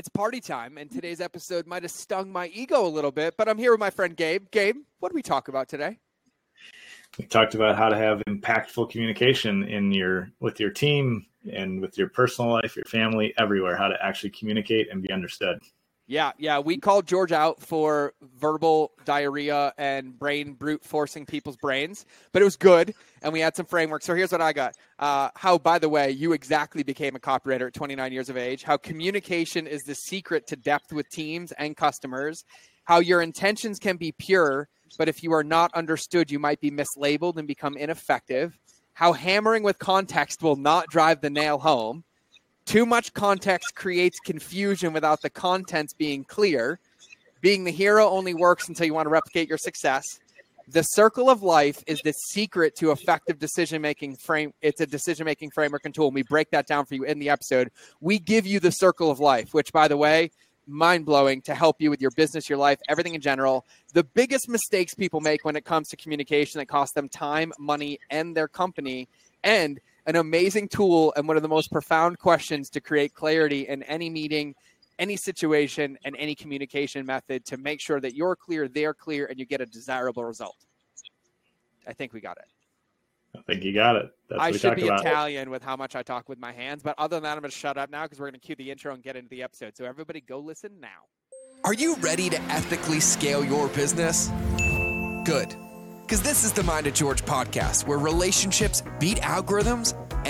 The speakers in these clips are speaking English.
it's party time, and today's episode might have stung my ego a little bit, but I'm here with my friend Gabe. Gabe, what do we talk about today? We talked about how to have impactful communication in your with your team and with your personal life, your family, everywhere. How to actually communicate and be understood. Yeah, yeah. We called George out for verbal diarrhea and brain brute forcing people's brains, but it was good, and we had some framework. So here's what I got. Uh, how, by the way, you exactly became a copywriter at 29 years of age. How communication is the secret to depth with teams and customers. How your intentions can be pure, but if you are not understood, you might be mislabeled and become ineffective. How hammering with context will not drive the nail home too much context creates confusion without the contents being clear. Being the hero only works until you want to replicate your success. The circle of life is the secret to effective decision making frame. It's a decision making framework and tool. And we break that down for you in the episode. We give you the circle of life, which, by the way, mind blowing to help you with your business, your life, everything in general. The biggest mistakes people make when it comes to communication that cost them time, money, and their company. And an amazing tool and one of the most profound questions to create clarity in any meeting, any situation, and any communication method to make sure that you're clear, they're clear, and you get a desirable result. I think we got it. I think you got it. That's I should be about. Italian with how much I talk with my hands, but other than that, I'm going to shut up now because we're going to cue the intro and get into the episode. So everybody, go listen now. Are you ready to ethically scale your business? Good because this is the Mind of George podcast, where relationships beat algorithms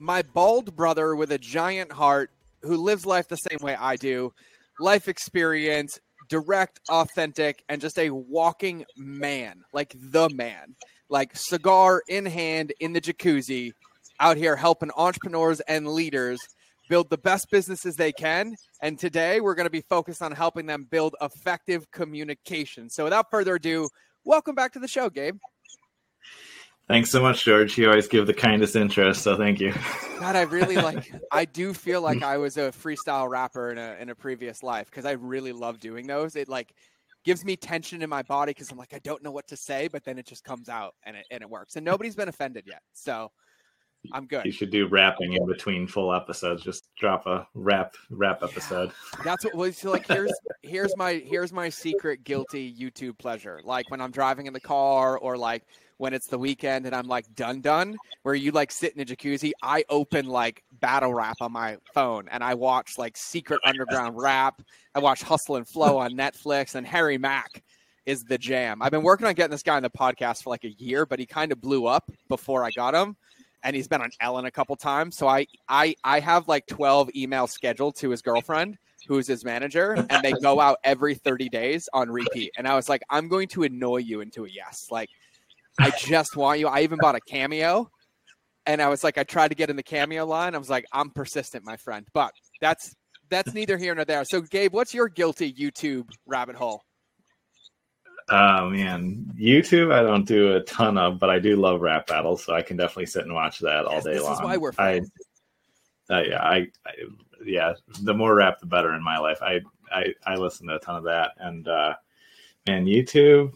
my bald brother with a giant heart who lives life the same way I do. Life experience, direct, authentic, and just a walking man, like the man, like cigar in hand in the jacuzzi, out here helping entrepreneurs and leaders build the best businesses they can. And today we're going to be focused on helping them build effective communication. So without further ado, welcome back to the show, Gabe. Thanks so much, George. You always give the kindest intro, so thank you. God, I really like. I do feel like I was a freestyle rapper in a in a previous life because I really love doing those. It like gives me tension in my body because I'm like I don't know what to say, but then it just comes out and it and it works. And nobody's been offended yet, so I'm good. You should do rapping in between full episodes. Just drop a rap rap episode. That's what was so like. Here's here's my here's my secret guilty YouTube pleasure. Like when I'm driving in the car or like when it's the weekend and I'm like done done, where you like sit in a jacuzzi, I open like battle rap on my phone and I watch like secret underground rap. I watch Hustle and Flow on Netflix and Harry Mack is the jam. I've been working on getting this guy on the podcast for like a year, but he kind of blew up before I got him. And he's been on Ellen a couple times. So I I I have like 12 emails scheduled to his girlfriend who's his manager, and they go out every 30 days on repeat. And I was like, I'm going to annoy you into a yes. Like I just want you. I even bought a cameo. And I was like, I tried to get in the cameo line. I was like, I'm persistent, my friend. But that's that's neither here nor there. So, Gabe, what's your guilty YouTube rabbit hole? Oh man, YouTube I don't do a ton of, but I do love rap battles, so I can definitely sit and watch that all day this long. This is why we're friends. I, uh, yeah, I, I, yeah, the more rap, the better in my life. I, I, I listen to a ton of that, and uh, man, YouTube.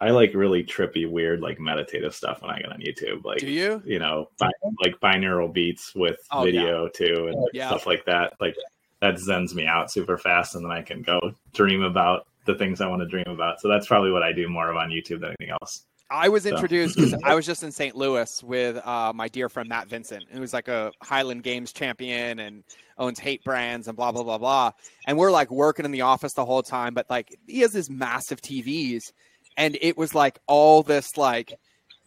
I like really trippy, weird, like meditative stuff when I get on YouTube. Like, do you? You know, bi- like binaural beats with oh, video yeah. too, and yeah. stuff like that. Like that zens me out super fast, and then I can go dream about the things I want to dream about. So that's probably what I do more of on YouTube than anything else. I was introduced because I was just in St. Louis with uh, my dear friend Matt Vincent, who's like a Highland Games champion and owns hate brands and blah blah blah blah. And we're like working in the office the whole time, but like he has this massive TVs and it was like all this like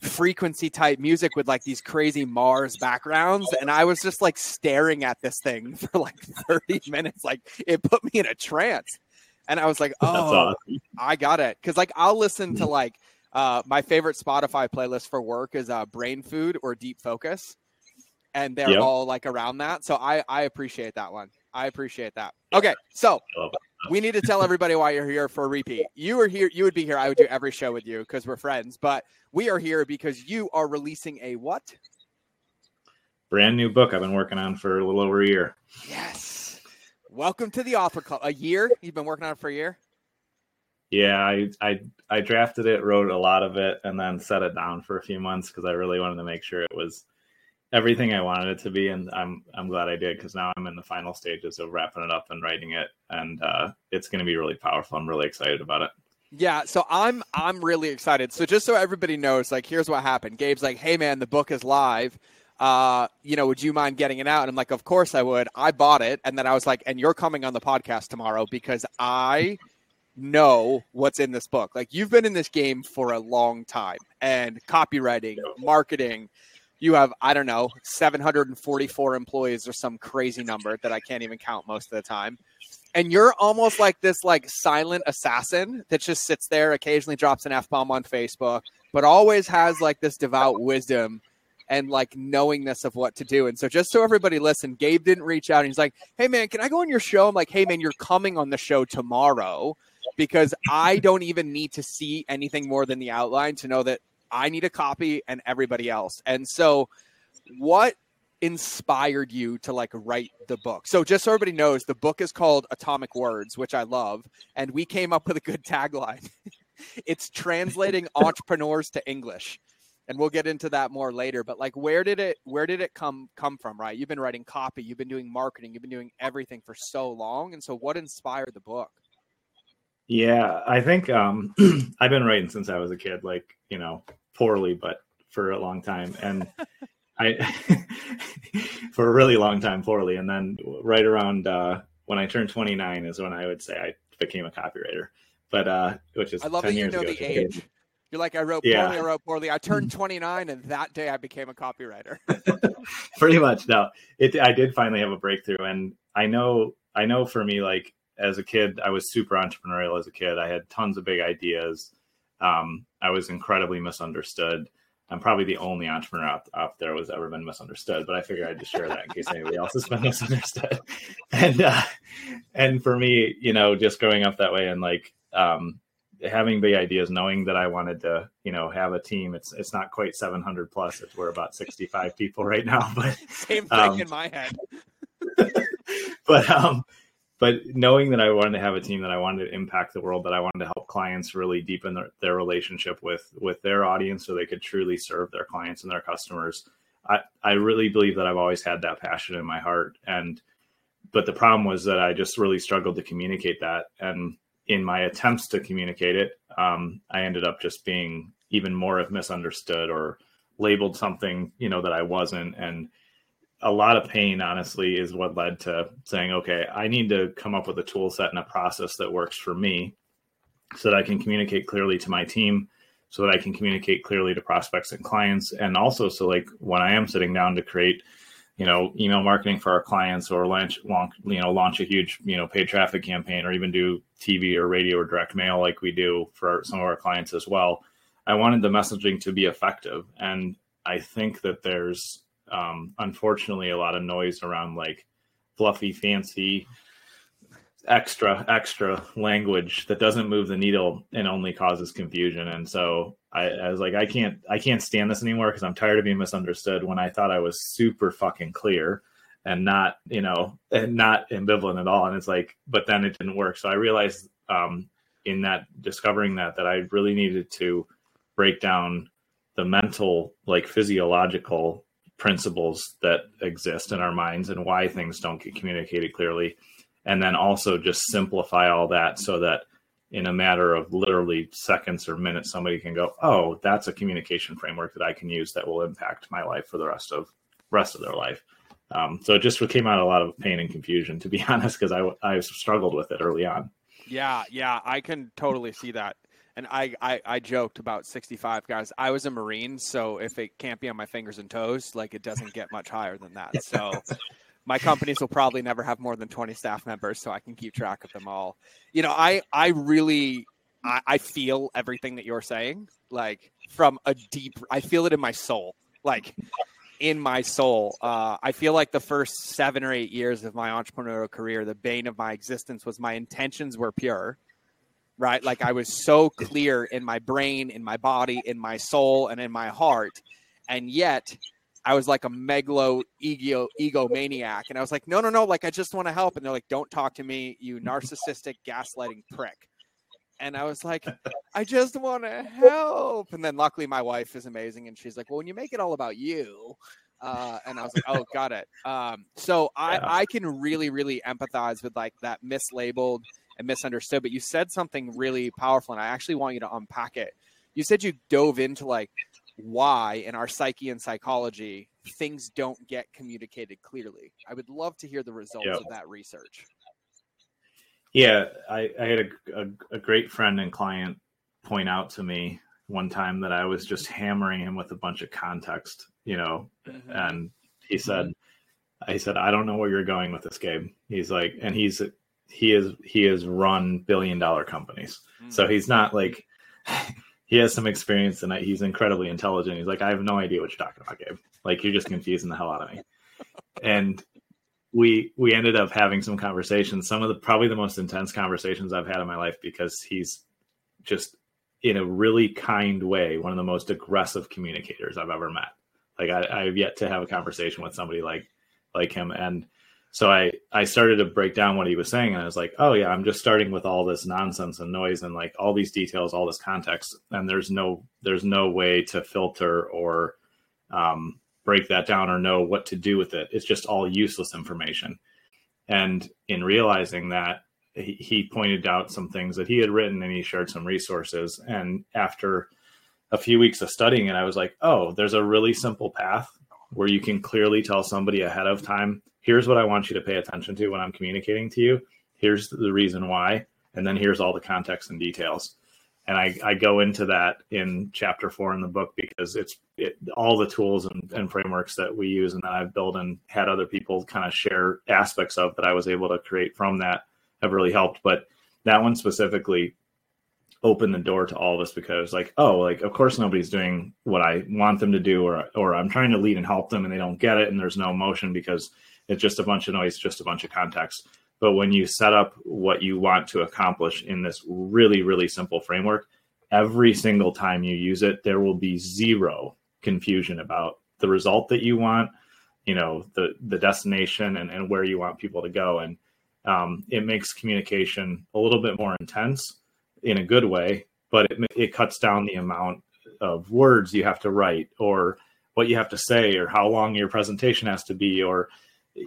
frequency type music with like these crazy Mars backgrounds. And I was just like staring at this thing for like 30 minutes. Like it put me in a trance. And I was like, oh, awesome. I got it. Cause like I'll listen to like uh, my favorite Spotify playlist for work is uh, Brain Food or Deep Focus. And they're yep. all like around that. So I, I appreciate that one. I appreciate that. Okay. So we need to tell everybody why you're here for a repeat. You were here. You would be here. I would do every show with you because we're friends. But we are here because you are releasing a what? Brand new book I've been working on for a little over a year. Yes. Welcome to the author club. A year? You've been working on it for a year? Yeah, I I I drafted it, wrote a lot of it, and then set it down for a few months because I really wanted to make sure it was everything I wanted it to be, and I'm I'm glad I did because now I'm in the final stages of wrapping it up and writing it, and uh, it's going to be really powerful. I'm really excited about it. Yeah, so I'm I'm really excited. So just so everybody knows, like, here's what happened. Gabe's like, "Hey, man, the book is live. Uh, you know, would you mind getting it out?" And I'm like, "Of course I would." I bought it, and then I was like, "And you're coming on the podcast tomorrow because I know what's in this book. Like, you've been in this game for a long time, and copywriting, marketing." You have i don't know 744 employees or some crazy number that i can't even count most of the time. And you're almost like this like silent assassin that just sits there occasionally drops an f-bomb on facebook but always has like this devout wisdom and like knowingness of what to do. And so just so everybody listen gabe didn't reach out. And he's like hey man can i go on your show? I'm like hey man you're coming on the show tomorrow because i don't even need to see anything more than the outline to know that I need a copy and everybody else. And so, what inspired you to like write the book? So, just so everybody knows, the book is called Atomic Words, which I love. And we came up with a good tagline it's translating entrepreneurs to English. And we'll get into that more later. But like, where did it where did it come come from? Right? You've been writing copy, you've been doing marketing, you've been doing everything for so long. And so, what inspired the book? Yeah, I think um, I've been writing since I was a kid. Like, you know, poorly, but for a long time. And I, for a really long time, poorly. And then right around uh, when I turned 29 is when I would say I became a copywriter. But uh, which is I love that you know ago, the age. You're like I wrote yeah. poorly, I wrote poorly. I turned 29, and that day I became a copywriter. Pretty much. No, it. I did finally have a breakthrough, and I know. I know for me, like as a kid, I was super entrepreneurial. As a kid, I had tons of big ideas. Um, I was incredibly misunderstood. I'm probably the only entrepreneur out, out there who's ever been misunderstood, but I figured I'd just share that in case anybody else has been misunderstood. And uh, and for me, you know, just growing up that way and like um, having big ideas, knowing that I wanted to, you know, have a team. It's it's not quite 700 plus. It's we're about 65 people right now, but same thing um, in my head. but um, but knowing that I wanted to have a team that I wanted to impact the world, that I wanted to help clients really deepen their, their relationship with with their audience, so they could truly serve their clients and their customers. I I really believe that I've always had that passion in my heart, and but the problem was that I just really struggled to communicate that, and in my attempts to communicate it, um, I ended up just being even more of misunderstood or labeled something you know that I wasn't, and a lot of pain, honestly, is what led to saying, okay, I need to come up with a tool set and a process that works for me so that I can communicate clearly to my team, so that I can communicate clearly to prospects and clients. And also, so like when I am sitting down to create, you know, email marketing for our clients or launch, you know, launch a huge, you know, paid traffic campaign or even do TV or radio or direct mail like we do for some of our clients as well. I wanted the messaging to be effective. And I think that there's um, unfortunately a lot of noise around like fluffy, fancy, extra, extra language that doesn't move the needle and only causes confusion. And so I, I was like, I can't, I can't stand this anymore because I'm tired of being misunderstood. When I thought I was super fucking clear and not, you know, and not ambivalent at all. And it's like, but then it didn't work. So I realized um, in that discovering that that I really needed to break down the mental, like physiological principles that exist in our minds and why things don't get communicated clearly. And then also just simplify all that so that in a matter of literally seconds or minutes, somebody can go, "Oh, that's a communication framework that I can use that will impact my life for the rest of rest of their life." Um, so it just came out a lot of pain and confusion, to be honest, because I I struggled with it early on. Yeah, yeah, I can totally see that and I, I, I joked about 65 guys. I was a Marine, so if it can't be on my fingers and toes, like it doesn't get much higher than that. So my companies will probably never have more than 20 staff members, so I can keep track of them all. You know, I, I really, I, I feel everything that you're saying, like from a deep, I feel it in my soul. Like in my soul. Uh, I feel like the first seven or eight years of my entrepreneurial career, the bane of my existence was my intentions were pure, right? Like I was so clear in my brain, in my body, in my soul, and in my heart. And yet I was like a megalo ego egomaniac. And I was like, no, no, no, like I just want to help. And they're like, don't talk to me, you narcissistic gaslighting prick. And I was like, I just want to help. And then luckily my wife is amazing. And she's like, well, when you make it all about you, uh, and I was like, oh, got it. Um, so I, yeah. I can really, really empathize with like that mislabeled and misunderstood. But you said something really powerful, and I actually want you to unpack it. You said you dove into like why in our psyche and psychology things don't get communicated clearly. I would love to hear the results of that research. Yeah, I, I had a, a, a, great friend and client point out to me one time that I was just hammering him with a bunch of context, you know, mm-hmm. and he said, mm-hmm. I said, I don't know where you're going with this Gabe. He's like, and he's, he is, he has run billion dollar companies. Mm-hmm. So he's not like, he has some experience and he's incredibly intelligent. He's like, I have no idea what you're talking about, Gabe. Like, you're just confusing the hell out of me. And we we ended up having some conversations some of the probably the most intense conversations i've had in my life because he's just in a really kind way one of the most aggressive communicators i've ever met like I, i've yet to have a conversation with somebody like like him and so i i started to break down what he was saying and i was like oh yeah i'm just starting with all this nonsense and noise and like all these details all this context and there's no there's no way to filter or um break that down or know what to do with it. It's just all useless information. And in realizing that, he, he pointed out some things that he had written and he shared some resources. And after a few weeks of studying it, I was like, oh, there's a really simple path where you can clearly tell somebody ahead of time here's what I want you to pay attention to when I'm communicating to you. Here's the reason why. And then here's all the context and details and I, I go into that in chapter four in the book because it's it, all the tools and, and, frameworks that we use and that I've built and had other people kind of share aspects of that I was able to create from that have really helped. But that one specifically opened the door to all of us because like, oh, like of course nobody's doing what I want them to do or or I'm trying to lead and help them and they don't get it and there's no emotion because it's just a bunch of noise, just a bunch of context. But when you set up what you want to accomplish in this really, really simple framework, every single time you use it, there will be zero confusion about the result that you want, you know, the the destination and, and where you want people to go. And um, it makes communication a little bit more intense in a good way, but it, it cuts down the amount of words you have to write or what you have to say or how long your presentation has to be or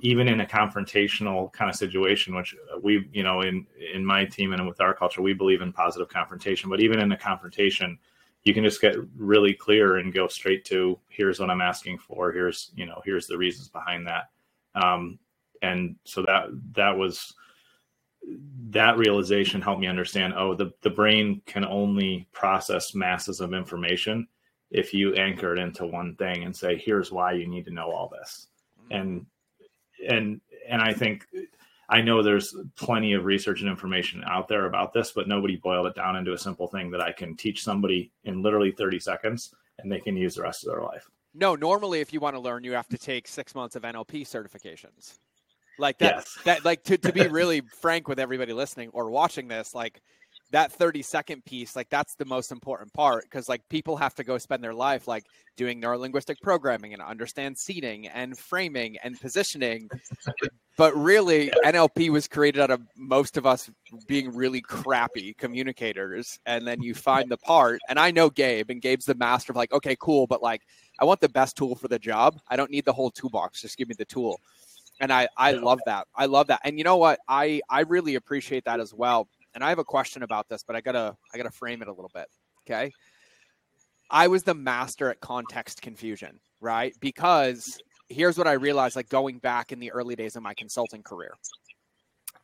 even in a confrontational kind of situation, which we, you know, in in my team and with our culture, we believe in positive confrontation. But even in a confrontation, you can just get really clear and go straight to here's what I'm asking for. Here's you know here's the reasons behind that. Um, and so that that was that realization helped me understand. Oh, the the brain can only process masses of information if you anchor it into one thing and say, here's why you need to know all this. And and and I think I know there's plenty of research and information out there about this, but nobody boiled it down into a simple thing that I can teach somebody in literally 30 seconds and they can use the rest of their life. No, normally if you want to learn, you have to take six months of NLP certifications. Like that, yes. that like to, to be really frank with everybody listening or watching this, like that 30 second piece like that's the most important part because like people have to go spend their life like doing neurolinguistic programming and understand seating and framing and positioning. But really nlp was created out of most of us being really crappy communicators and then you find the part and i know gabe and gabe's the master of like okay cool but like i want the best tool for the job. I don't need the whole toolbox just give me the tool. And i i love that. I love that. And you know what? I i really appreciate that as well and I have a question about this, but I gotta I gotta frame it a little bit. Okay. I was the master at context confusion, right? Because here's what I realized like going back in the early days of my consulting career.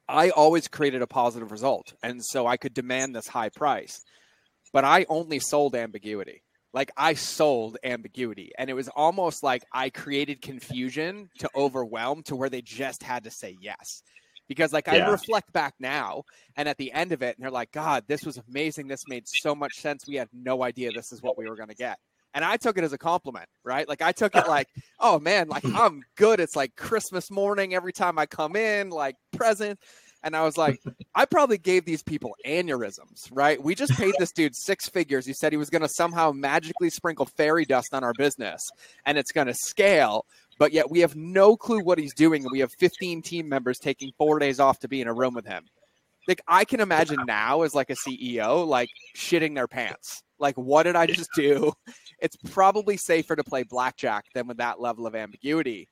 I always created a positive result. And so I could demand this high price. But I only sold ambiguity. Like I sold ambiguity. And it was almost like I created confusion to overwhelm to where they just had to say yes because like yeah. I reflect back now and at the end of it and they're like god this was amazing this made so much sense we had no idea this is what we were going to get And I took it as a compliment, right? Like I took it like, oh man, like I'm good. It's like Christmas morning every time I come in, like present. And I was like, I probably gave these people aneurysms, right? We just paid this dude six figures. He said he was going to somehow magically sprinkle fairy dust on our business and it's going to scale. But yet we have no clue what he's doing. And we have 15 team members taking four days off to be in a room with him. Like I can imagine now as like a CEO, like shitting their pants. Like, what did I just do? It's probably safer to play blackjack than with that level of ambiguity.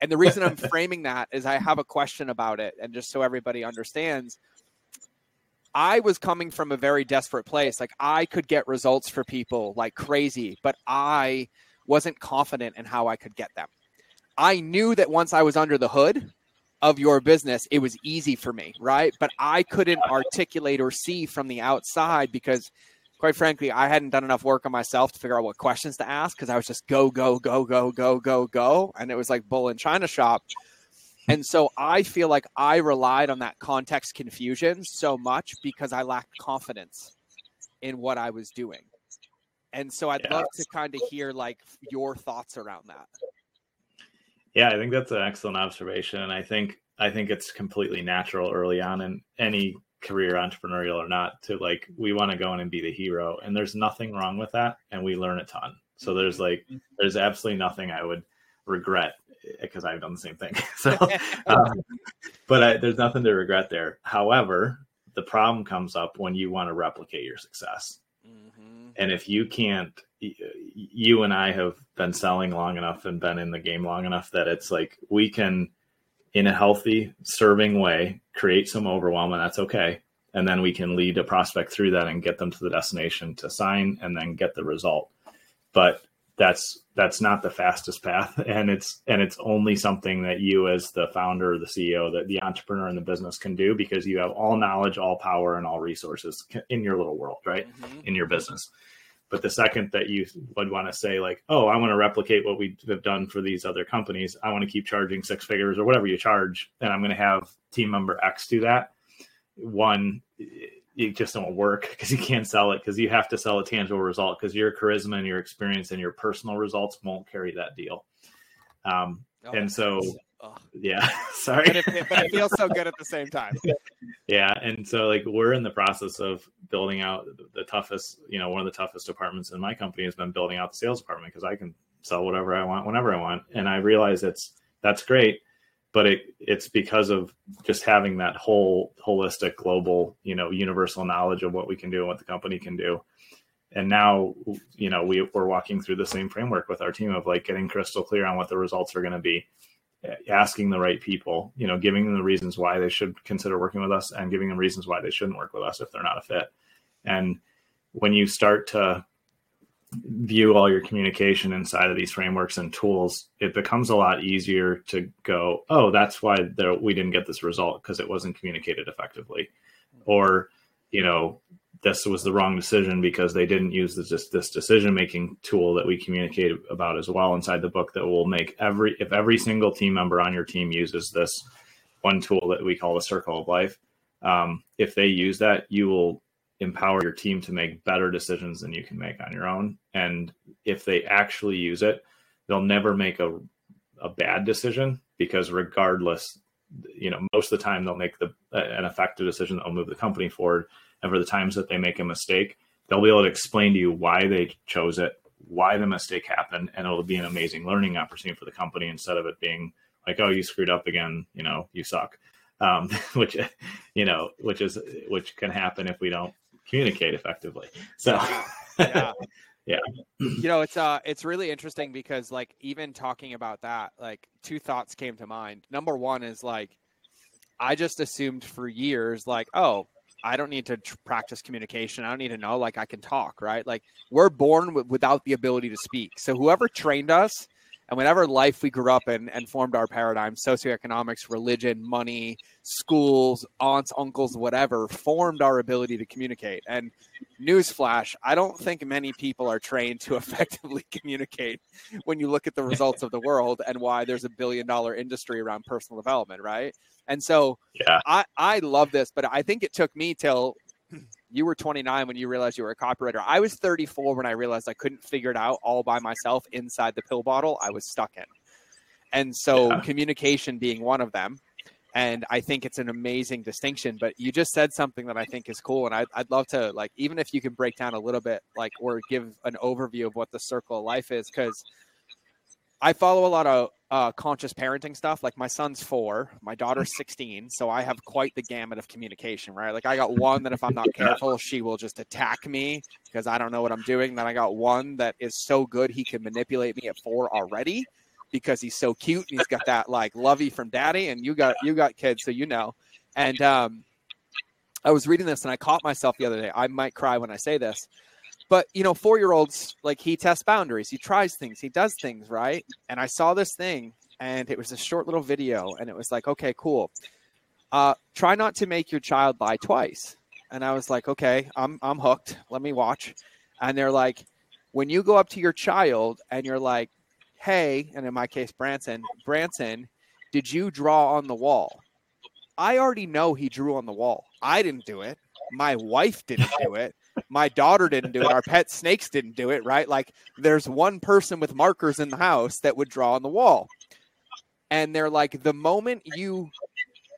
And the reason I'm framing that is I have a question about it. And just so everybody understands, I was coming from a very desperate place. Like I could get results for people like crazy, but I wasn't confident in how I could get them. I knew that once I was under the hood of your business, it was easy for me, right? But I couldn't articulate or see from the outside because quite frankly, I hadn't done enough work on myself to figure out what questions to ask because I was just go, go, go, go, go, go, go. And it was like bull in China shop. And so I feel like I relied on that context confusion so much because I lacked confidence in what I was doing. And so I'd yeah. love to kind of hear like your thoughts around that. Yeah, I think that's an excellent observation. And I think I think it's completely natural early on in any career entrepreneurial or not to like we want to go in and be the hero and there's nothing wrong with that and we learn a ton so mm-hmm. there's like there's absolutely nothing i would regret because i've done the same thing so um, but I, there's nothing to regret there however the problem comes up when you want to replicate your success mm-hmm. and if you can't you and i have been selling long enough and been in the game long enough that it's like we can in a healthy, serving way, create some overwhelm, and that's okay. And then we can lead a prospect through that and get them to the destination to sign and then get the result. But that's that's not the fastest path and it's and it's only something that you as the founder the ceo that the entrepreneur in the business can do because you have all knowledge all power and all resources in your little world right mm-hmm. in your business but the second that you would want to say like, oh, I want to replicate what we have done for these other companies, I want to keep charging six figures or whatever you charge, and I'm going to have team member X do that. One, you just don't work because you can't sell it because you have to sell a tangible result because your charisma and your experience and your personal results won't carry that deal. Um, oh, and so Ugh. Yeah, sorry. But it, but it, feels so good at the same time. yeah, and so like we're in the process of building out the toughest, you know, one of the toughest departments in my company has been building out the sales department because I can sell whatever I want whenever I want, and I realize it's that's great, but it it's because of just having that whole holistic, global, you know, universal knowledge of what we can do and what the company can do and now you know we, we're walking through the same framework with our team of like getting crystal clear on what the results are going to be asking the right people, you know, giving them the reasons why they should consider working with us and giving them reasons why they shouldn't work with us if they're not a fit. And when you start to view all your communication inside of these frameworks and tools, it becomes a lot easier to go, oh, that's why we didn't get this result because it wasn't communicated effectively. Or, you know, this was the wrong decision because they didn't use this this decision making tool that we communicate about as well inside the book that will make every if every single team member on your team uses this one tool that we call the circle of life um, if they use that you will empower your team to make better decisions than you can make on your own. And if they actually use it they'll never make a, a bad decision because regardless you know most of the time they'll make the an effective decision that will move the company forward and for the times that they make a mistake, they'll be able to explain to you why they chose it, why the mistake happened, and it'll be an amazing learning opportunity for the company instead of it being like, oh, you screwed up again, you know, you suck. Um, which you know, which is which can happen if we don't communicate effectively. So yeah. yeah. You know, it's uh it's really interesting because like even talking about that, like two thoughts came to mind. Number one is like I just assumed for years like, oh, I don't need to tr- practice communication. I don't need to know. Like I can talk, right? Like we're born w- without the ability to speak. So whoever trained us and whatever life we grew up in and formed our paradigm, socioeconomics, religion, money, schools, aunts, uncles, whatever, formed our ability to communicate. And newsflash, I don't think many people are trained to effectively communicate when you look at the results of the world and why there's a billion dollar industry around personal development, right? And so yeah. I, I love this, but I think it took me till you were 29 when you realized you were a copywriter. I was 34 when I realized I couldn't figure it out all by myself inside the pill bottle I was stuck in. And so yeah. communication being one of them. And I think it's an amazing distinction. But you just said something that I think is cool. And I'd, I'd love to, like, even if you can break down a little bit, like, or give an overview of what the circle of life is, because I follow a lot of uh, conscious parenting stuff. Like my son's four, my daughter's 16. So I have quite the gamut of communication, right? Like I got one that if I'm not careful, she will just attack me because I don't know what I'm doing. Then I got one that is so good he can manipulate me at four already because he's so cute and he's got that like lovey from daddy. And you got you got kids, so you know. And um, I was reading this and I caught myself the other day. I might cry when I say this. But you know, four year olds like he tests boundaries, he tries things, he does things, right? And I saw this thing, and it was a short little video, and it was like, okay, cool. Uh, try not to make your child lie twice. And I was like, okay, I'm I'm hooked. Let me watch. And they're like, when you go up to your child and you're like, hey, and in my case, Branson, Branson, did you draw on the wall? I already know he drew on the wall. I didn't do it. My wife didn't do it my daughter didn't do it our pet snakes didn't do it right? Like there's one person with markers in the house that would draw on the wall. And they're like the moment you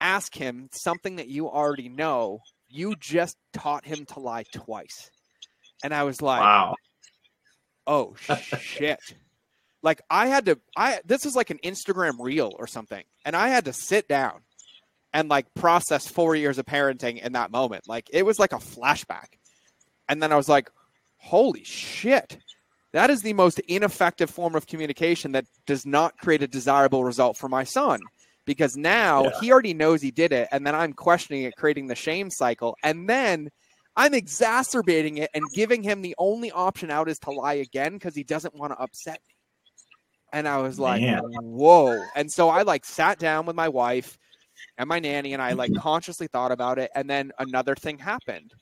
ask him something that you already know you just taught him to lie twice. And i was like wow. Oh shit. Like i had to i this is like an instagram reel or something and i had to sit down and like process four years of parenting in that moment. Like it was like a flashback and then I was like, holy shit. That is the most ineffective form of communication that does not create a desirable result for my son. Because now yeah. he already knows he did it. And then I'm questioning it, creating the shame cycle. And then I'm exacerbating it and giving him the only option out is to lie again because he doesn't want to upset me. And I was like, Man. whoa. And so I like sat down with my wife and my nanny and I like consciously thought about it. And then another thing happened.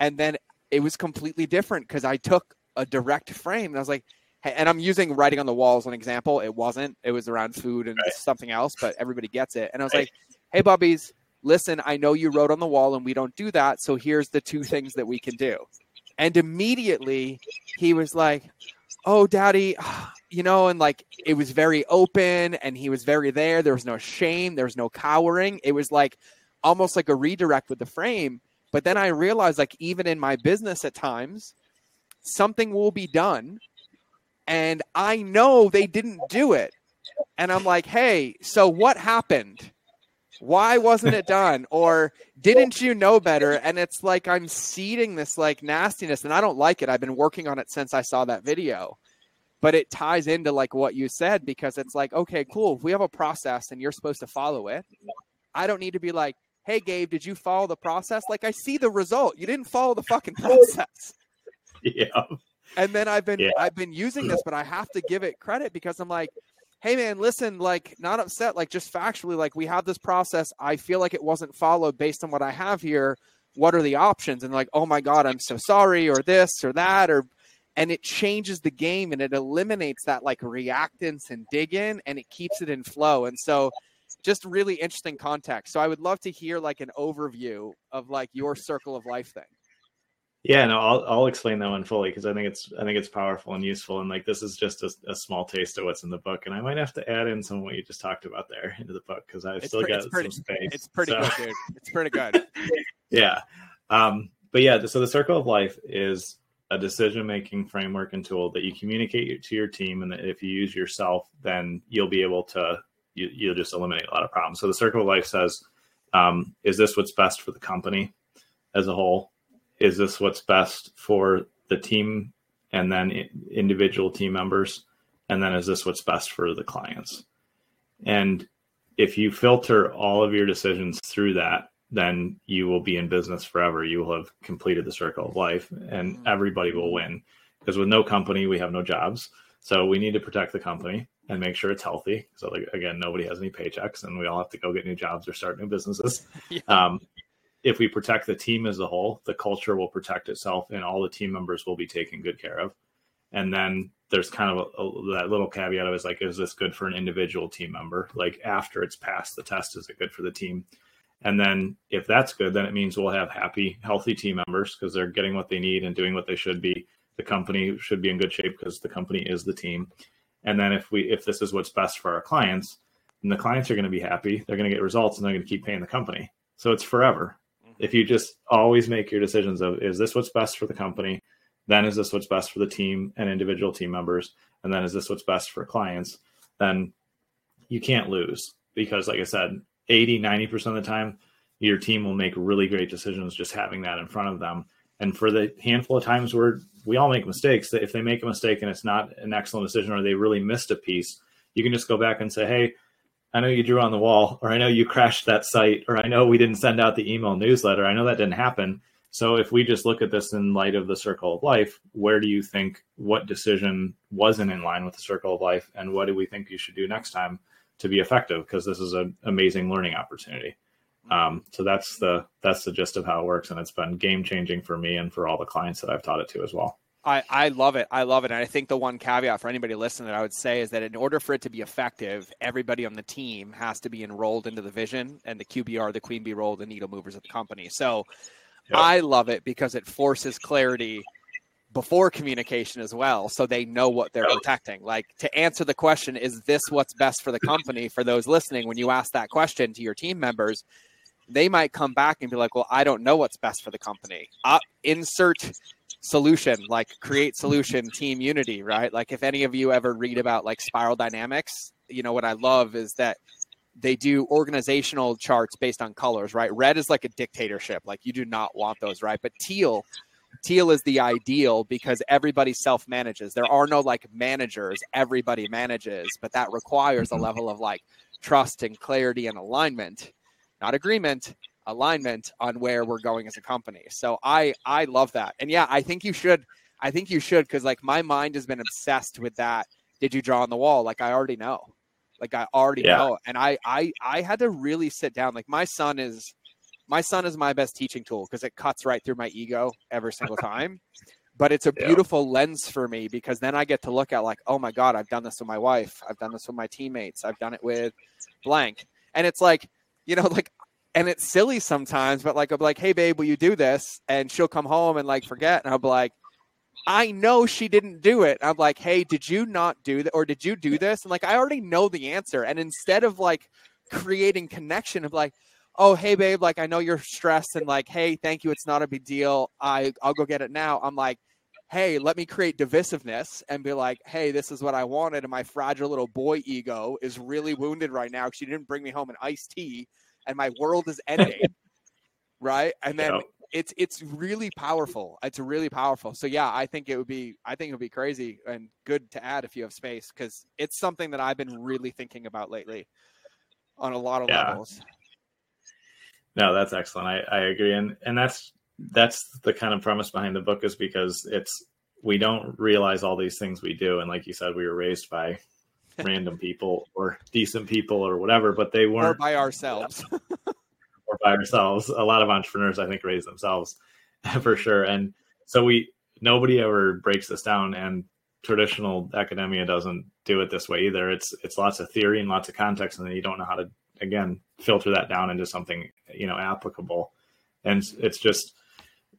And then it was completely different because I took a direct frame and I was like, hey, and I'm using writing on the wall as an example. It wasn't. It was around food and right. something else, but everybody gets it. And I was right. like, hey, Bubbies, listen, I know you wrote on the wall and we don't do that. So here's the two things that we can do. And immediately he was like, oh, daddy, you know, and like it was very open and he was very there. There was no shame, there was no cowering. It was like almost like a redirect with the frame. But then I realized, like, even in my business at times, something will be done. And I know they didn't do it. And I'm like, hey, so what happened? Why wasn't it done? Or didn't you know better? And it's like I'm seeding this like nastiness and I don't like it. I've been working on it since I saw that video. But it ties into like what you said because it's like, okay, cool. If we have a process and you're supposed to follow it, I don't need to be like, hey gabe did you follow the process? Like i see the result. You didn't follow the fucking process. Yeah. And then i've been yeah. i've been using this but i have to give it credit because i'm like hey man listen like not upset like just factually like we have this process. I feel like it wasn't followed based on what i have here. What are the options? And like oh my god i'm so sorry or this or that or and it changes the game and it eliminates that like reactance and dig in and it keeps it in flow. And so just really interesting context. So I would love to hear like an overview of like your circle of life thing. Yeah, no, I'll I'll explain that one fully because I think it's I think it's powerful and useful, and like this is just a, a, small taste of what's in the book, and I might have to add in some of what you just talked about there into the book because I've it's still pre- got pretty, some space. It's pretty so. good, dude. It's pretty good. yeah, um, but yeah, so the circle of life is a decision making framework and tool that you communicate to your team, and that if you use yourself, then you'll be able to you, will just eliminate a lot of problems. So the circle of life says, um, is this what's best for the company as a whole? Is this what's best for the team and then individual team members? And then is this what's best for the clients? And if you filter all of your decisions through that, then you will be in business forever. You will have completed the circle of life and mm-hmm. everybody will win. Because with no company, we have no jobs. So we need to protect the company and make sure it's healthy. So like, again, nobody has any paychecks, and we all have to go get new jobs or start new businesses. Yeah. Um, if we protect the team as a whole, the culture will protect itself, and all the team members will be taken good care of. And then there's kind of a, a, that little caveat of is like, is this good for an individual team member? Like after it's passed the test, is it good for the team? And then if that's good, then it means we'll have happy, healthy team members because they're getting what they need and doing what they should be. The company should be in good shape because the company is the team. And then if we if this is what's best for our clients, and the clients are going to be happy. They're going to get results and they're going to keep paying the company. So it's forever. Mm-hmm. If you just always make your decisions of is this what's best for the company? Then is this what's best for the team and individual team members? And then is this what's best for clients? Then you can't lose because like I said, 80, 90% of the time, your team will make really great decisions just having that in front of them. And for the handful of times where we all make mistakes, if they make a mistake and it's not an excellent decision or they really missed a piece, you can just go back and say, Hey, I know you drew on the wall, or I know you crashed that site, or I know we didn't send out the email newsletter. I know that didn't happen. So if we just look at this in light of the circle of life, where do you think what decision wasn't in line with the circle of life, and what do we think you should do next time to be effective? Because this is an amazing learning opportunity. Um, so that's the that's the gist of how it works, and it's been game changing for me and for all the clients that I've taught it to as well. I, I love it. I love it. And I think the one caveat for anybody listening that I would say is that in order for it to be effective, everybody on the team has to be enrolled into the vision and the QBR, the queen bee role, the needle movers of the company. So yep. I love it because it forces clarity before communication as well so they know what they're protecting like to answer the question is this what's best for the company for those listening when you ask that question to your team members they might come back and be like well i don't know what's best for the company. Uh, insert solution like create solution team unity right? Like if any of you ever read about like spiral dynamics you know what i love is that they do organizational charts based on colors right? Red is like a dictatorship like you do not want those right? But teal teal is the ideal because everybody self manages. There are no like managers, everybody manages, but that requires a mm-hmm. level of like trust and clarity and alignment, not agreement, alignment on where we're going as a company. So I I love that. And yeah, I think you should I think you should cuz like my mind has been obsessed with that did you draw on the wall like I already know. Like I already yeah. know and I I I had to really sit down like my son is my son is my best teaching tool because it cuts right through my ego every single time. but it's a beautiful yeah. lens for me because then I get to look at like, oh my God, I've done this with my wife. I've done this with my teammates. I've done it with blank. And it's like, you know, like, and it's silly sometimes, but like, I'll be like, hey, babe, will you do this? And she'll come home and like forget. And I'll be like, I know she didn't do it. I'm like, hey, did you not do that? Or did you do this? And like, I already know the answer. And instead of like creating connection of like, oh hey babe like i know you're stressed and like hey thank you it's not a big deal i i'll go get it now i'm like hey let me create divisiveness and be like hey this is what i wanted and my fragile little boy ego is really wounded right now because you didn't bring me home an iced tea and my world is ending right and then yep. it's it's really powerful it's really powerful so yeah i think it would be i think it would be crazy and good to add if you have space because it's something that i've been really thinking about lately on a lot of yeah. levels no, that's excellent. I, I agree, and and that's that's the kind of premise behind the book is because it's we don't realize all these things we do, and like you said, we were raised by random people or decent people or whatever, but they weren't or by ourselves. or by ourselves. A lot of entrepreneurs, I think, raise themselves for sure, and so we nobody ever breaks this down, and traditional academia doesn't do it this way either. It's it's lots of theory and lots of context, and then you don't know how to again filter that down into something you know applicable and it's just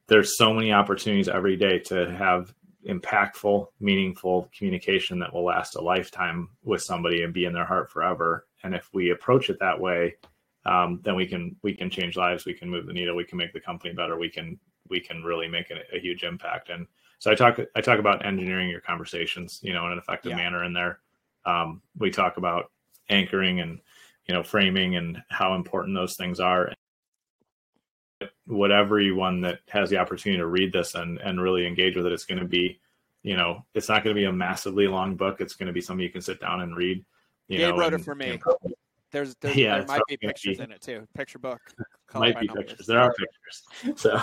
there's so many opportunities every day to have impactful meaningful communication that will last a lifetime with somebody and be in their heart forever. And if we approach it that way um, then we can we can change lives we can move the needle we can make the company better we can we can really make a, a huge impact. And so i talk i talk about engineering your conversations you know in an effective yeah. manner in there. Um, we talk about anchoring and you know framing and how important those things are whatever everyone that has the opportunity to read this and and really engage with it it's going to be you know it's not going to be a massively long book. It's going to be something you can sit down and read you Gabe know, wrote and, it for me. there's, there's yeah, there might be pictures be, in it too. Picture book. Might be numbers. pictures. There are pictures. So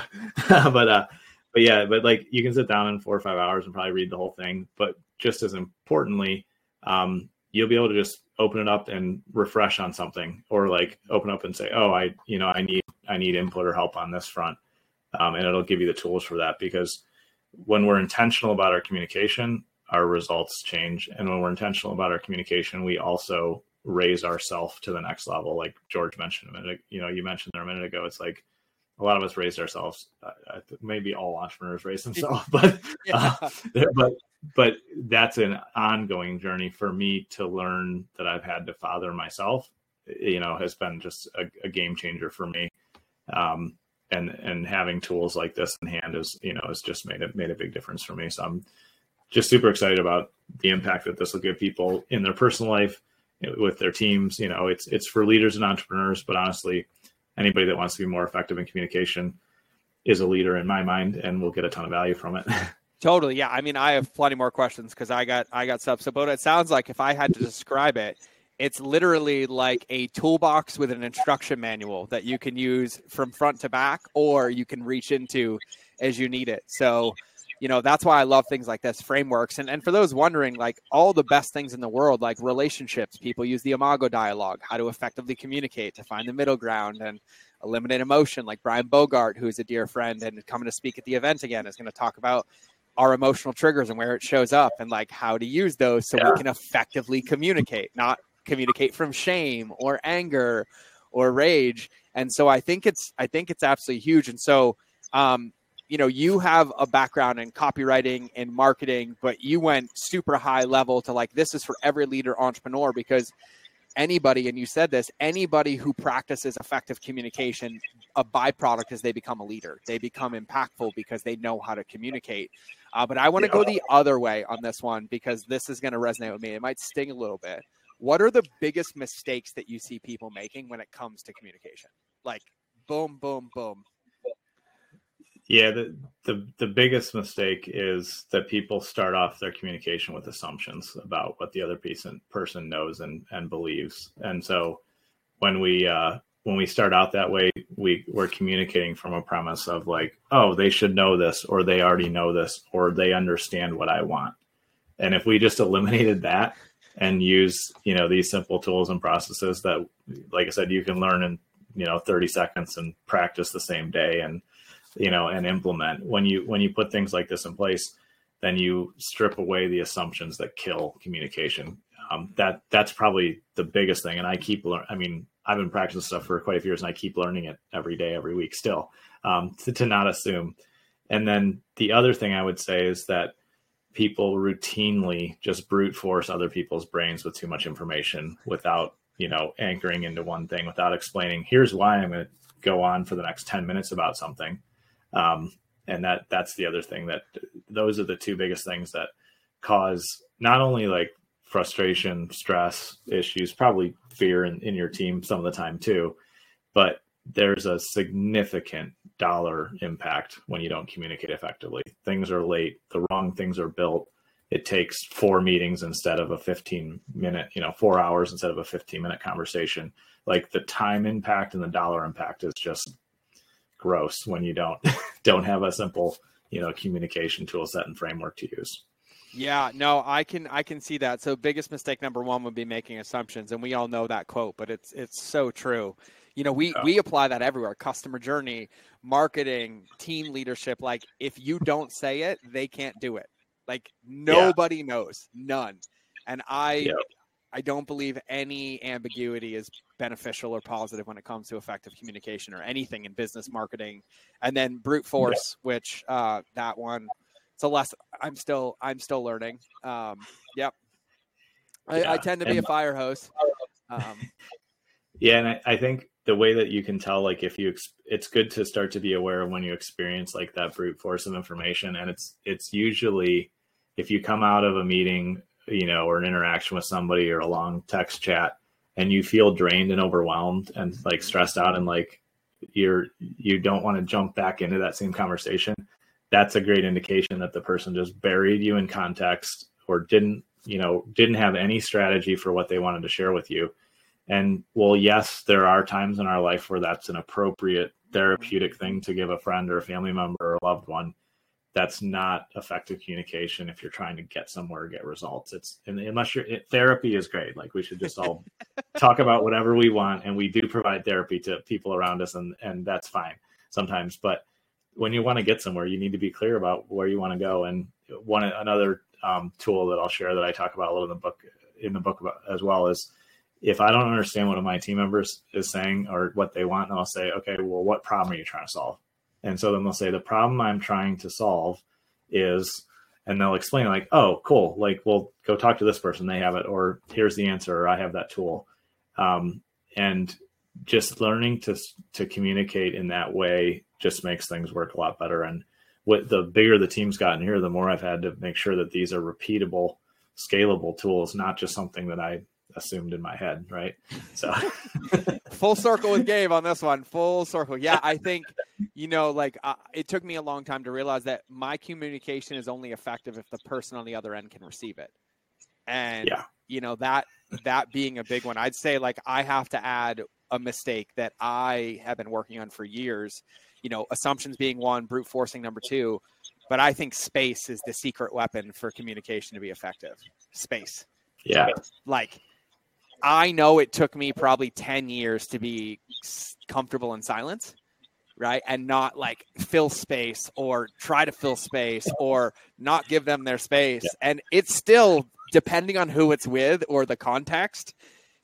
but uh but yeah but like you can sit down in four or five hours and probably read the whole thing. But just as importantly um you'll be able to just open it up and refresh on something or like open up and say oh i you know i need i need input or help on this front um, and it'll give you the tools for that because when we're intentional about our communication our results change and when we're intentional about our communication we also raise ourselves to the next level. Like George mentioned a minute, you know, you mentioned there a minute ago. It's like a lot of us raised ourselves. Uh, maybe all entrepreneurs raise themselves, but yeah. uh, but but that's an ongoing journey for me to learn that I've had to father myself. You know, has been just a, a game changer for me. Um, and and having tools like this in hand is you know has just made it made a big difference for me. So I'm just super excited about the impact that this will give people in their personal life with their teams. You know, it's it's for leaders and entrepreneurs, but honestly, anybody that wants to be more effective in communication is a leader in my mind, and will get a ton of value from it. Totally, yeah. I mean, I have plenty more questions because I got I got stuff. So, but it sounds like if I had to describe it, it's literally like a toolbox with an instruction manual that you can use from front to back, or you can reach into as you need it. So, you know that's why i love things like this frameworks and, and for those wondering like all the best things in the world like relationships people use the imago dialogue how to effectively communicate to find the middle ground and eliminate emotion like brian bogart who's a dear friend and coming to speak at the event again is going to talk about our emotional triggers and where it shows up and like how to use those so yeah. we can effectively communicate not communicate from shame or anger or rage and so i think it's i think it's absolutely huge and so um, you know you have a background in copywriting and marketing but you went super high level to like this is for every leader entrepreneur because anybody and you said this anybody who practices effective communication a byproduct is they become a leader. They become impactful because they know how to communicate. Uh, but i want to yeah. go the other way on this one because this is going to resonate with me. It might sting a little bit. What are the biggest mistakes that you see people making when it comes to communication? Like boom boom boom yeah, the, the the biggest mistake is that people start off their communication with assumptions about what the other person person knows and and believes. And so when we uh when we start out that way, we we're communicating from a premise of like, oh, they should know this or they already know this or they understand what I want. And if we just eliminated that and use, you know, these simple tools and processes that like I said you can learn in, you know, 30 seconds and practice the same day and you know and implement. When you when you put things like this in place then you strip away the assumptions that kill communication. Um, that that's probably the biggest thing. And i keep learning i mean i've been practicing stuff for quite a few years and i keep learning it every day every week still um, to, to not assume. And then the other thing i would say is that people routinely just brute force other people's brains with too much information without you know anchoring into one thing without explaining here's why i'm going to go on for the next 10 minutes about something um, and that that's the other thing that those are the two biggest things that cause not only like frustration, stress issues, probably fear in, in your team some of the time too, but there's a significant dollar impact when you don't communicate effectively. Things are late, the wrong things are built. It takes four meetings instead of a 15 minute, you know, four hours instead of a 15 minute conversation. Like the time impact and the dollar impact is just gross when you don't don't have a simple you know communication tool set and framework to use. Yeah no i can i can see that. So biggest mistake number one would be making assumptions and we all know that quote but it's it's so true. You know we yeah. we apply that everywhere. Customer journey marketing team leadership like if you don't say it they can't do it. Like nobody yeah. knows. None. And i yep. I don't believe any ambiguity is beneficial or positive when it comes to effective communication or anything in business marketing. And then brute force, yeah. which uh, that one, it's a less. I'm still I'm still learning. Um, yep. I, yeah. I tend to be and, a fire hose. Um, yeah, and I, I, think the way that you can tell, like if you, it's good to start to be aware of when you experience like that brute force of information, and it's it's usually if you come out of a meeting you know, or an interaction with somebody or a long text chat and you feel drained and overwhelmed and like stressed out and like you're you don't want to jump back into that same conversation, that's a great indication that the person just buried you in context or didn't, you know, didn't have any strategy for what they wanted to share with you. And well, yes, there are times in our life where that's an appropriate therapeutic thing to give a friend or a family member or a loved one that's not effective communication if you're trying to get somewhere get results. It's unless you're it, therapy is great. Like we should just all talk about whatever we want and we do provide therapy to people around us and and that's fine sometimes. But when you want to get somewhere you need to be clear about where you want to go. And one another um, tool that i'll share that i talk about a little in the book in the book about, as well is if I don't understand what my team members is saying or what they want, I'll say, okay, well, what problem are you trying to solve? And so then they'll say, the problem I'm trying to solve is, and they'll explain like, oh, cool. Like, well, go talk to this person. They have it, or here's the answer, or I have that tool. Um, and just learning to, to communicate in that way just makes things work a lot better. And what the bigger the team's gotten here, the more I've had to make sure that these are repeatable, scalable tools, not just something that I assumed in my head, right? So full circle with Gabe on this one. Full circle. Yeah, I think you know, like uh, it took me a long time to realize that my communication is only effective if the person on the other end can receive it. And yeah. you know that that being a big one, I'd say like I have to add a mistake that I have been working on for years. You know, assumptions being one, brute forcing number two. But I think space is the secret weapon for communication to be effective. Space. Yeah. Like I know it took me probably 10 years to be comfortable in silence, right? And not like fill space or try to fill space or not give them their space. Yeah. And it's still, depending on who it's with or the context,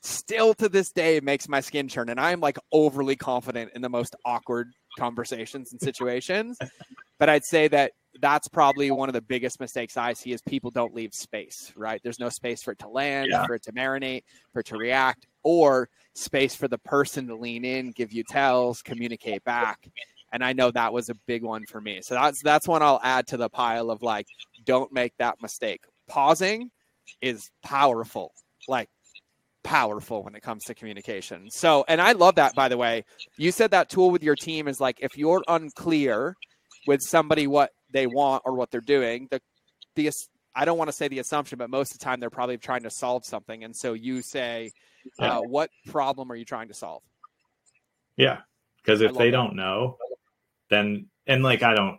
still to this day makes my skin churn. And I'm like overly confident in the most awkward conversations and situations. but I'd say that that's probably one of the biggest mistakes I see is people don't leave space, right? There's no space for it to land, yeah. for it to marinate, for it to react, or space for the person to lean in, give you tells, communicate back. And I know that was a big one for me. So that's that's one I'll add to the pile of like, don't make that mistake. Pausing is powerful. Like powerful when it comes to communication. So, and I love that by the way. You said that tool with your team is like if you're unclear with somebody what they want or what they're doing. The the I don't want to say the assumption, but most of the time they're probably trying to solve something, and so you say, uh, "What problem are you trying to solve?" Yeah, because if they that. don't know, then and like I don't,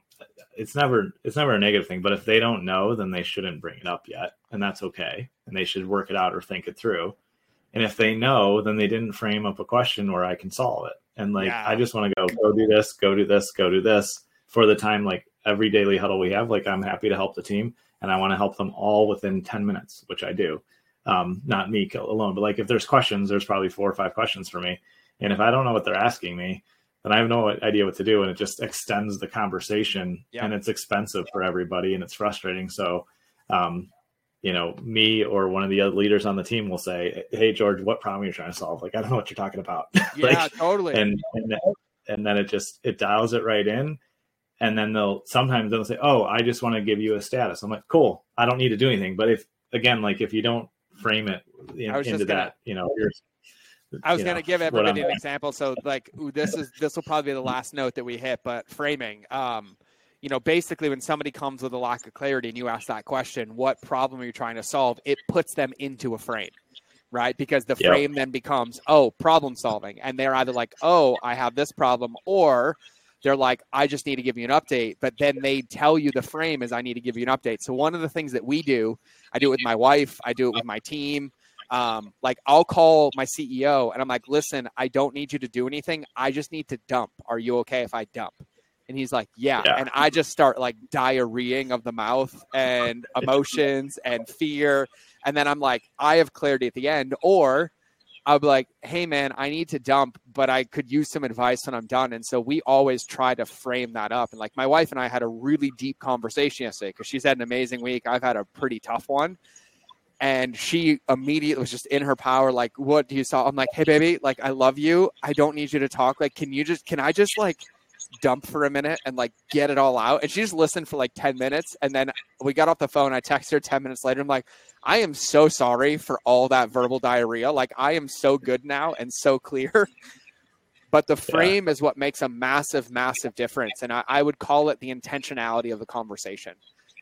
it's never it's never a negative thing. But if they don't know, then they shouldn't bring it up yet, and that's okay, and they should work it out or think it through. And if they know, then they didn't frame up a question where I can solve it. And like yeah. I just want to go, go do this, go do this, go do this for the time like every daily huddle we have, like I'm happy to help the team and I want to help them all within 10 minutes, which I do. Um, not me alone, but like if there's questions, there's probably four or five questions for me. And if I don't know what they're asking me, then I have no idea what to do. And it just extends the conversation yeah. and it's expensive for everybody and it's frustrating. So, um, you know, me or one of the other leaders on the team will say, Hey, George, what problem are you trying to solve? Like, I don't know what you're talking about. Yeah, like, totally. And, and, and then it just, it dials it right in and then they'll sometimes they'll say, "Oh, I just want to give you a status." I'm like, "Cool, I don't need to do anything." But if again, like if you don't frame it in, into gonna, that, you know, I was going to give everybody an example. So, like, ooh, this is this will probably be the last note that we hit, but framing. Um, you know, basically, when somebody comes with a lack of clarity and you ask that question, "What problem are you trying to solve?" It puts them into a frame, right? Because the frame yep. then becomes, "Oh, problem solving," and they're either like, "Oh, I have this problem," or they're like, I just need to give you an update. But then they tell you the frame is I need to give you an update. So one of the things that we do, I do it with my wife, I do it with my team. Um, like I'll call my CEO and I'm like, listen, I don't need you to do anything. I just need to dump. Are you okay if I dump? And he's like, yeah. yeah. And I just start like diarrheaing of the mouth and emotions and fear. And then I'm like, I have clarity at the end. Or I'll be like, hey, man, I need to dump, but I could use some advice when I'm done. And so we always try to frame that up. And like my wife and I had a really deep conversation yesterday because she's had an amazing week. I've had a pretty tough one. And she immediately was just in her power, like, what do you saw? I'm like, hey, baby, like, I love you. I don't need you to talk. Like, can you just, can I just like dump for a minute and like get it all out. And she just listened for like 10 minutes. And then we got off the phone. I texted her 10 minutes later. I'm like, I am so sorry for all that verbal diarrhea. Like, I am so good now and so clear. but the frame yeah. is what makes a massive, massive difference. And I, I, would call it the intentionality of the conversation.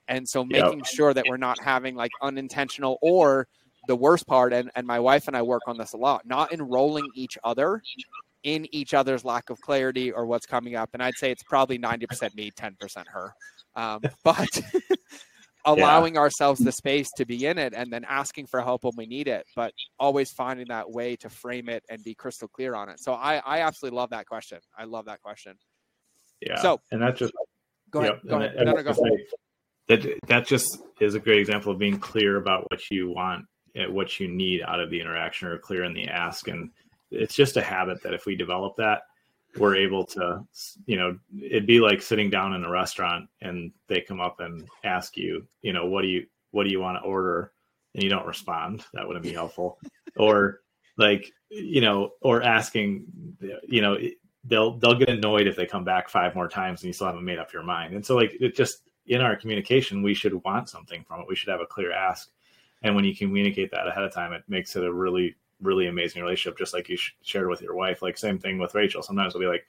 And so making yep. sure that we're not having like unintentional or the worst part, and, and my wife and I work on this a lot, not enrolling each other in each other's lack of clarity or what's coming up. And I'd say it's probably 90% me, 10% her. Um, but allowing yeah. ourselves the space to be in it and then asking for help when we need it, but always finding that way to frame it and be crystal clear on it. So I, I absolutely love that question. I love that question. Yeah. So, and that's just, go ahead. Yep, go ahead. no, no, go that, that just is a great example of being clear about what you want what you need out of the interaction or clear in the ask. And it's just a habit that if we develop that, we're able to, you know, it'd be like sitting down in a restaurant and they come up and ask you, you know, what do you, what do you want to order? And you don't respond. That wouldn't be helpful. or like, you know, or asking, you know, they'll, they'll get annoyed if they come back five more times and you still haven't made up your mind. And so like, it just, in our communication, we should want something from it. We should have a clear ask. And when you communicate that ahead of time, it makes it a really really amazing relationship, just like you shared with your wife. Like same thing with Rachel. Sometimes we will be like,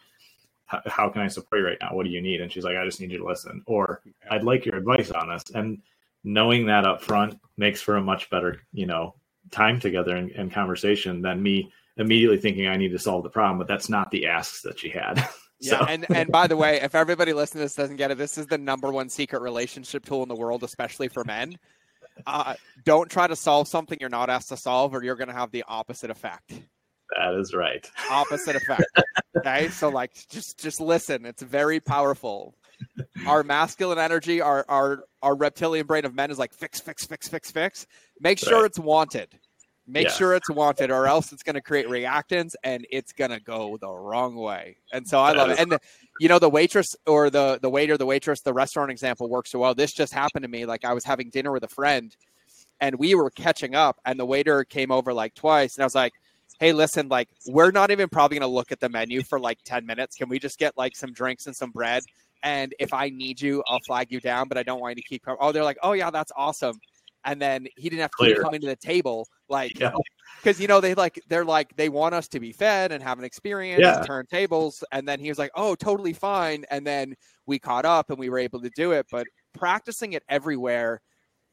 "How can I support you right now? What do you need?" And she's like, "I just need you to listen," or "I'd like your advice on this." And knowing that up front makes for a much better, you know, time together and, and conversation than me immediately thinking I need to solve the problem. But that's not the asks that she had. so. Yeah, and and by the way, if everybody listening to this doesn't get it, this is the number one secret relationship tool in the world, especially for men uh, don't try to solve something you're not asked to solve, or you're going to have the opposite effect. That is right. Opposite effect. okay, so like, just just listen. It's very powerful. Our masculine energy, our our our reptilian brain of men is like fix, fix, fix, fix, fix. Make sure right. it's wanted. Make sure it's wanted, or else it's going to create reactance and it's going to go the wrong way. And so I that love is- it. And the, you know, the waitress or the the waiter, the waitress, the restaurant example works so well. This just happened to me. Like I was having dinner with a friend, and we were catching up, and the waiter came over like twice, and I was like, "Hey, listen, like we're not even probably going to look at the menu for like ten minutes. Can we just get like some drinks and some bread?" And if I need you, I'll flag you down, but I don't want you to keep. Coming. Oh, they're like, oh yeah, that's awesome and then he didn't have to Clear. keep coming to the table like because yeah. you know they like they're like they want us to be fed and have an experience yeah. turn tables and then he was like oh totally fine and then we caught up and we were able to do it but practicing it everywhere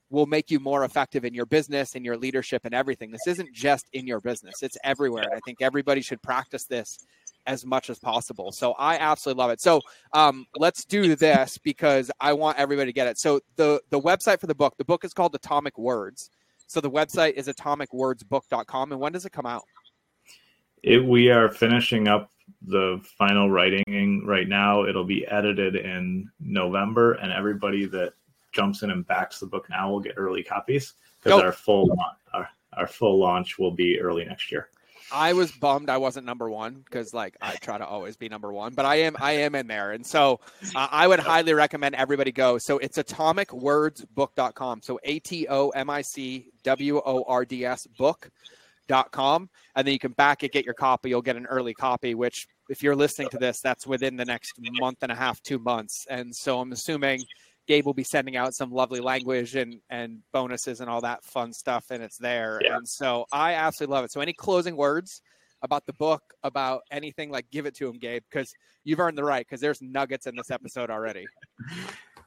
will make you more effective in your business and your leadership and everything this isn't just in your business it's everywhere and i think everybody should practice this as much as possible. So I absolutely love it. So um, let's do this because I want everybody to get it. So the the website for the book, the book is called Atomic Words. So the website is atomicwordsbook.com. And when does it come out? It, we are finishing up the final writing right now. It'll be edited in November, and everybody that jumps in and backs the book now will get early copies because our full our, our full launch will be early next year. I was bummed I wasn't number one because like I try to always be number one, but I am I am in there, and so uh, I would highly recommend everybody go. So it's atomicwordsbook.com. So a t o m i c w o r d s book.com, and then you can back it, get your copy. You'll get an early copy, which if you're listening to this, that's within the next month and a half, two months, and so I'm assuming Gabe will be sending out some lovely language and and bonuses and all that fun stuff, and it's there. Yeah. And so I absolutely love it. So any closing words about the book, about anything, like give it to him, Gabe, because you've earned the right. Because there's nuggets in this episode already.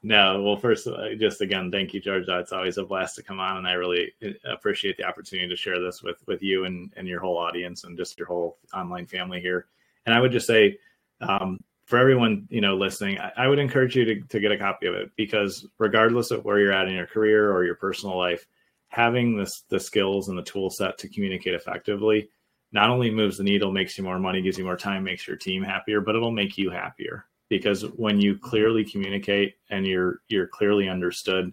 No, well, first, uh, just again, thank you, George. It's always a blast to come on, and I really uh, appreciate the opportunity to share this with with you and and your whole audience and just your whole online family here. And I would just say, um, for everyone you know listening I, I, would encourage you to, to get a copy of it because regardless of where you're at in your career or your personal life having this the skills and the tool set to communicate effectively not only moves the needle makes you more money gives you more time makes your team happier but it'll make you happier. Because when you clearly communicate and you're you're clearly understood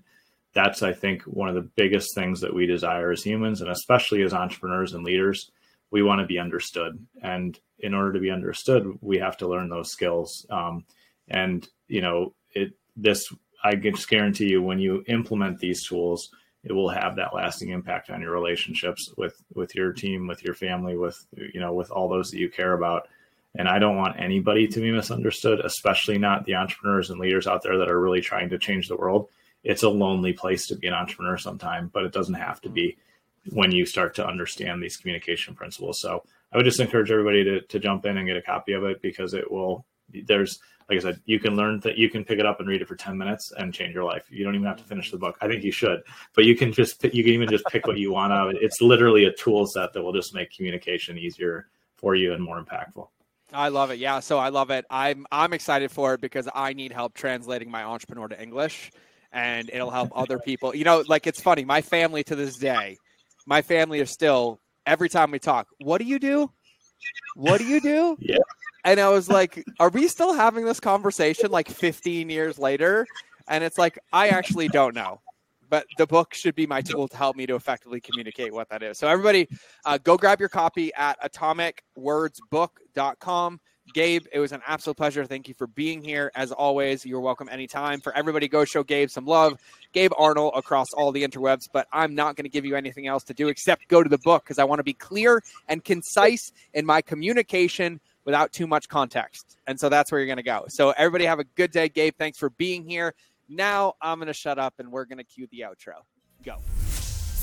that's i think one of the biggest things that we desire as humans and especially as entrepreneurs and leaders. We want to be understood. And in order to be understood, we have to learn those skills. Um, and you know, it this I can just guarantee you when you implement these tools, it will have that lasting impact on your relationships with with your team, with your family, with you know, with all those that you care about. And I don't want anybody to be misunderstood, especially not the entrepreneurs and leaders out there that are really trying to change the world. It's a lonely place to be an entrepreneur sometime, but it doesn't have to be when you start to understand these communication principles. So I would just encourage everybody to, to jump in and get a copy of it because it will, there's, like I said, you can learn that you can pick it up and read it for 10 minutes and change your life. You don't even have to finish the book. I think you should, but you can just, you can even just pick what you want out of it. It's literally a tool set that will just make communication easier for you and more impactful. I love it. Yeah, so I love it. I'm I'm excited for it because I need help translating my entrepreneur to English and it'll help other people. You know, like it's funny, my family to this day, my family is still every time we talk, what do you do? What do you do? Yeah. And I was like, are we still having this conversation like 15 years later? And it's like, I actually don't know. but the book should be my tool to help me to effectively communicate what that is. So everybody, uh, go grab your copy at atomicwordsbook.com. Gabe, it was an absolute pleasure. Thank you for being here. As always, you're welcome anytime. For everybody, go show Gabe some love. Gabe Arnold across all the interwebs, but I'm not going to give you anything else to do except go to the book because I want to be clear and concise in my communication without too much context. And so that's where you're going to go. So everybody have a good day. Gabe, thanks for being here. Now I'm going to shut up and we're going to cue the outro. Go.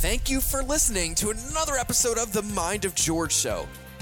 Thank you for listening to another episode of The Mind of George Show.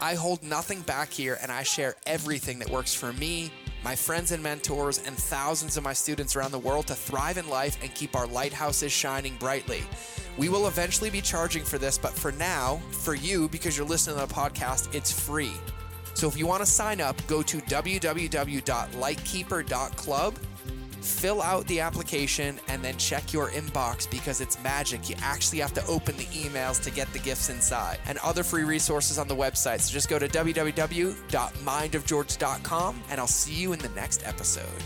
I hold nothing back here and I share everything that works for me, my friends and mentors, and thousands of my students around the world to thrive in life and keep our lighthouses shining brightly. We will eventually be charging for this, but for now, for you, because you're listening to the podcast, it's free. So if you want to sign up, go to www.lightkeeper.club fill out the application and then check your inbox because it's magic. You actually have to open the emails to get the gifts inside and other free resources on the website. So just go to www.mindofgeorge.com and I'll see you in the next episode.